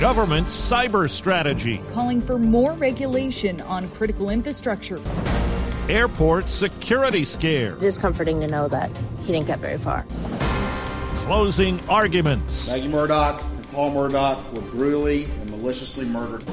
Government cyber strategy. Calling for more regulation on critical infrastructure. Airport security scare. It is comforting to know that he didn't get very far. Closing arguments. Maggie Murdaugh and Paul Murdaugh were brutally and maliciously murdered.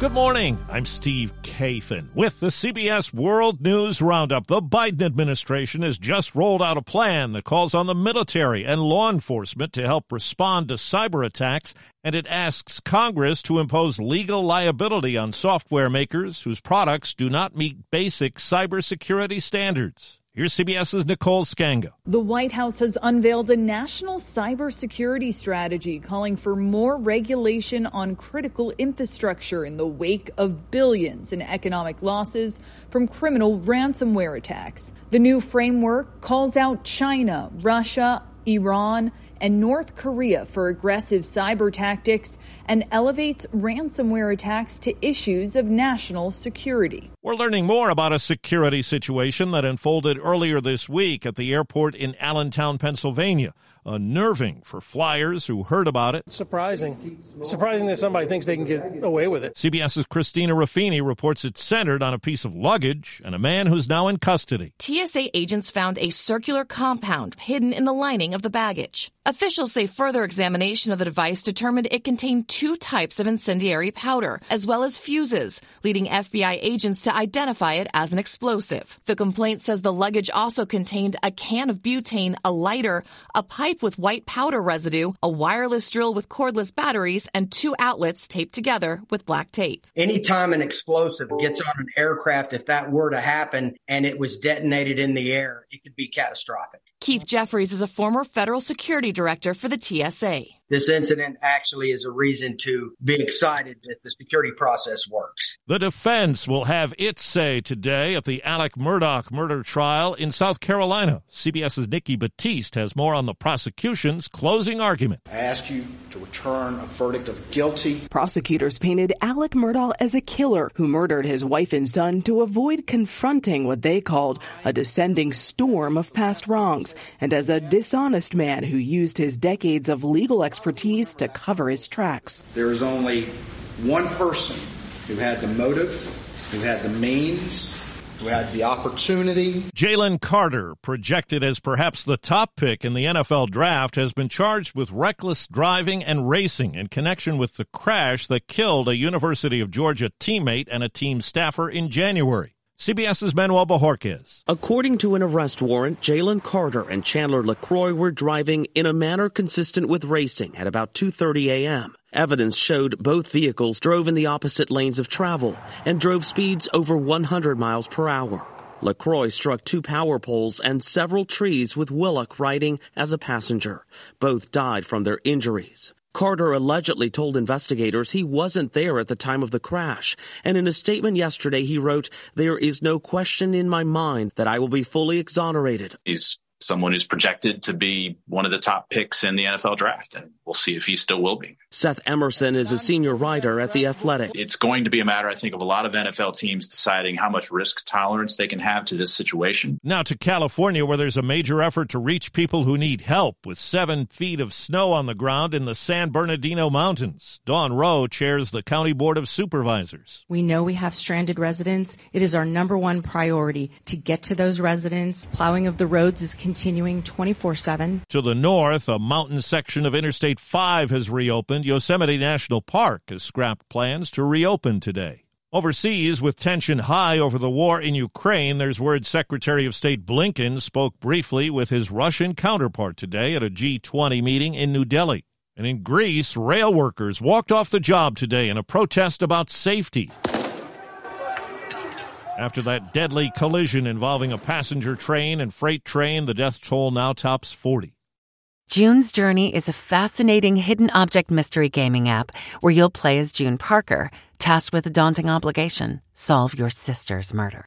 Good morning. I'm Steve Kathan with the CBS World News Roundup. The Biden administration has just rolled out a plan that calls on the military and law enforcement to help respond to cyber attacks, and it asks Congress to impose legal liability on software makers whose products do not meet basic cybersecurity standards. Here's CBS's Nicole Sganga. The White House has unveiled a national cybersecurity strategy calling for more regulation on critical infrastructure in the wake of billions in economic losses from criminal ransomware attacks. The new framework calls out China, Russia, Iran, and North Korea for aggressive cyber tactics and elevates ransomware attacks to issues of national security. We're learning more about a security situation that unfolded earlier this week at the airport in Allentown, Pennsylvania unnerving for flyers who heard about it. Surprising. Surprising that somebody thinks they can get away with it. CBS's Christina Ruffini reports it centered on a piece of luggage and a man who's now in custody. TSA agents found a circular compound hidden in the lining of the baggage. Officials say further examination of the device determined it contained two types of incendiary powder, as well as fuses, leading FBI agents to identify it as an explosive. The complaint says the luggage also contained a can of butane, a lighter, a pipe with white powder residue, a wireless drill with cordless batteries, and two outlets taped together with black tape. Anytime an explosive gets on an aircraft, if that were to happen and it was detonated in the air, it could be catastrophic. Keith Jeffries is a former federal security director for the TSA. This incident actually is a reason to be excited that the security process works. The defense will have its say today at the Alex Murdaugh murder trial in South Carolina. CBS's Nikki Batiste has more on the prosecution's closing argument. I ask you to return a verdict of guilty. Prosecutors painted Alex Murdaugh as a killer who murdered his wife and son to avoid confronting what they called a descending storm of past wrongs and as a dishonest man who used his decades of legal expertise to cover his tracks. There is only one person who had the motive, who had the means, who had the opportunity. Jalen Carter, projected as perhaps the top pick in the NFL draft, has been charged with reckless driving and racing in connection with the crash that killed a University of Georgia teammate and a team staffer in January. CBS's Manuel Bojorquez. According to an arrest warrant, Jalen Carter and Chandler LaCroix were driving in a manner consistent with racing at about 2.30 a.m. Evidence showed both vehicles drove in the opposite lanes of travel and drove speeds over 100 miles per hour. LaCroix struck two power poles and several trees with Willock riding as a passenger. Both died from their injuries. Carter allegedly told investigators he wasn't there at the time of the crash, and in a statement yesterday he wrote, There is no question in my mind that I will be fully exonerated. He's someone who's projected to be one of the top picks in the NFL draft, and we'll see if he still will be. Seth Emerson is a senior writer at The Athletic. It's going to be a matter, I think, of a lot of NFL teams deciding how much risk tolerance they can have to this situation. Now to California, where there's a major effort to reach people who need help with seven feet of snow on the ground in the San Bernardino Mountains. Dawn Rowe chairs the County Board of Supervisors. We know we have stranded residents. It is our number one priority to get to those residents. Plowing of the roads is continuing 24 7. To the north, a mountain section of Interstate 5 has reopened. Yosemite National Park has scrapped plans to reopen today. Overseas, with tension high over the war in Ukraine, there's word Secretary of State Blinken spoke briefly with his Russian counterpart today at a G20 meeting in New Delhi. And in Greece, rail workers walked off the job today in a protest about safety. After that deadly collision involving a passenger train and freight train, the death toll now tops 40. June's Journey is a fascinating hidden object mystery gaming app where you'll play as June Parker, tasked with a daunting obligation solve your sister's murder.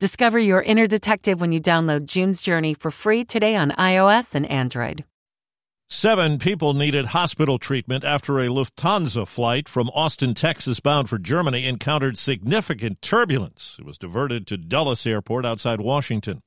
Discover your inner detective when you download June's Journey for free today on iOS and Android. Seven people needed hospital treatment after a Lufthansa flight from Austin, Texas, bound for Germany, encountered significant turbulence. It was diverted to Dulles Airport outside Washington.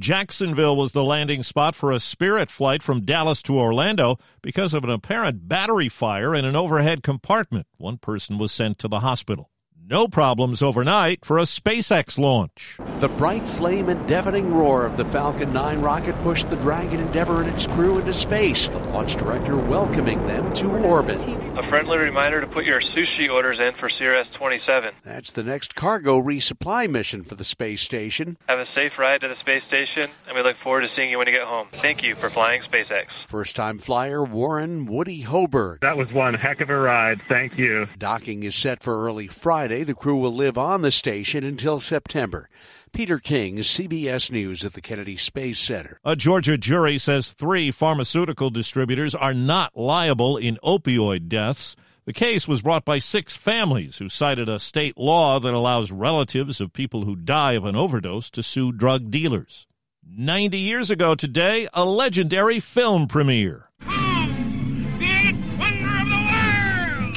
Jacksonville was the landing spot for a Spirit flight from Dallas to Orlando because of an apparent battery fire in an overhead compartment. One person was sent to the hospital. No problems overnight for a SpaceX launch. The bright flame and deafening roar of the Falcon 9 rocket pushed the Dragon Endeavour and its crew into space, the launch director welcoming them to orbit. A friendly reminder to put your sushi orders in for CRS 27. That's the next cargo resupply mission for the space station. Have a safe ride to the space station, and we look forward to seeing you when you get home. Thank you for flying SpaceX. First time flyer Warren Woody Hoberg. That was one heck of a ride. Thank you. Docking is set for early Friday. The crew will live on the station until September. Peter King, CBS News at the Kennedy Space Center. A Georgia jury says three pharmaceutical distributors are not liable in opioid deaths. The case was brought by six families who cited a state law that allows relatives of people who die of an overdose to sue drug dealers. 90 years ago today, a legendary film premiere.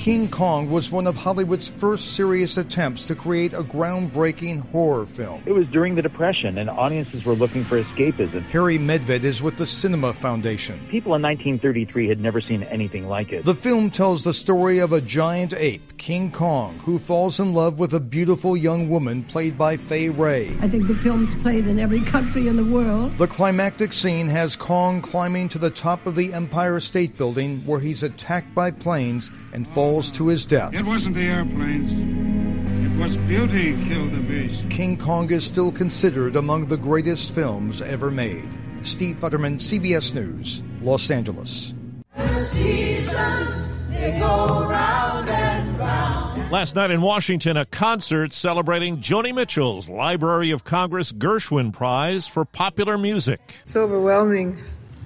King Kong was one of Hollywood's first serious attempts to create a groundbreaking horror film. It was during the Depression, and audiences were looking for escapism. Harry Medved is with the Cinema Foundation. People in 1933 had never seen anything like it. The film tells the story of a giant ape, King Kong, who falls in love with a beautiful young woman played by Fay Wray. I think the film's played in every country in the world. The climactic scene has Kong climbing to the top of the Empire State Building where he's attacked by planes and falls to his death. It wasn't the airplanes. It was beauty killed the beast. King Kong is still considered among the greatest films ever made. Steve Futterman, CBS News, Los Angeles. Last night in Washington, a concert celebrating Joni Mitchell's Library of Congress Gershwin Prize for Popular Music. It's overwhelming.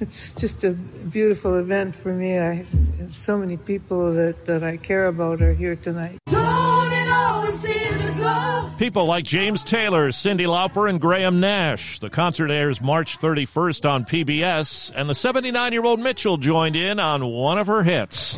It's just a beautiful event for me. I, so many people that, that I care about are here tonight. People like James Taylor, Cyndi Lauper, and Graham Nash. The concert airs March 31st on PBS, and the 79 year old Mitchell joined in on one of her hits.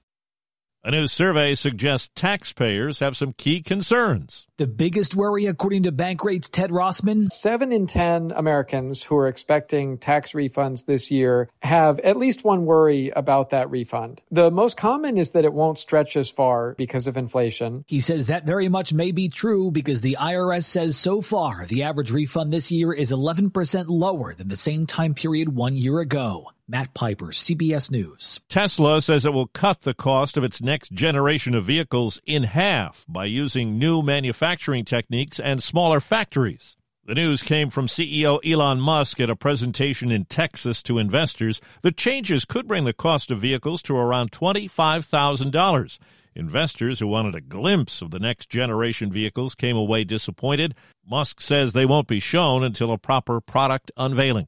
A new survey suggests taxpayers have some key concerns. The biggest worry, according to Bankrate's Ted Rossman, seven in 10 Americans who are expecting tax refunds this year have at least one worry about that refund. The most common is that it won't stretch as far because of inflation. He says that very much may be true because the IRS says so far the average refund this year is 11% lower than the same time period one year ago. Matt Piper, CBS News. Tesla says it will cut the cost of its next generation of vehicles in half by using new manufacturing techniques and smaller factories. The news came from CEO Elon Musk at a presentation in Texas to investors. The changes could bring the cost of vehicles to around $25,000. Investors who wanted a glimpse of the next generation vehicles came away disappointed. Musk says they won't be shown until a proper product unveiling.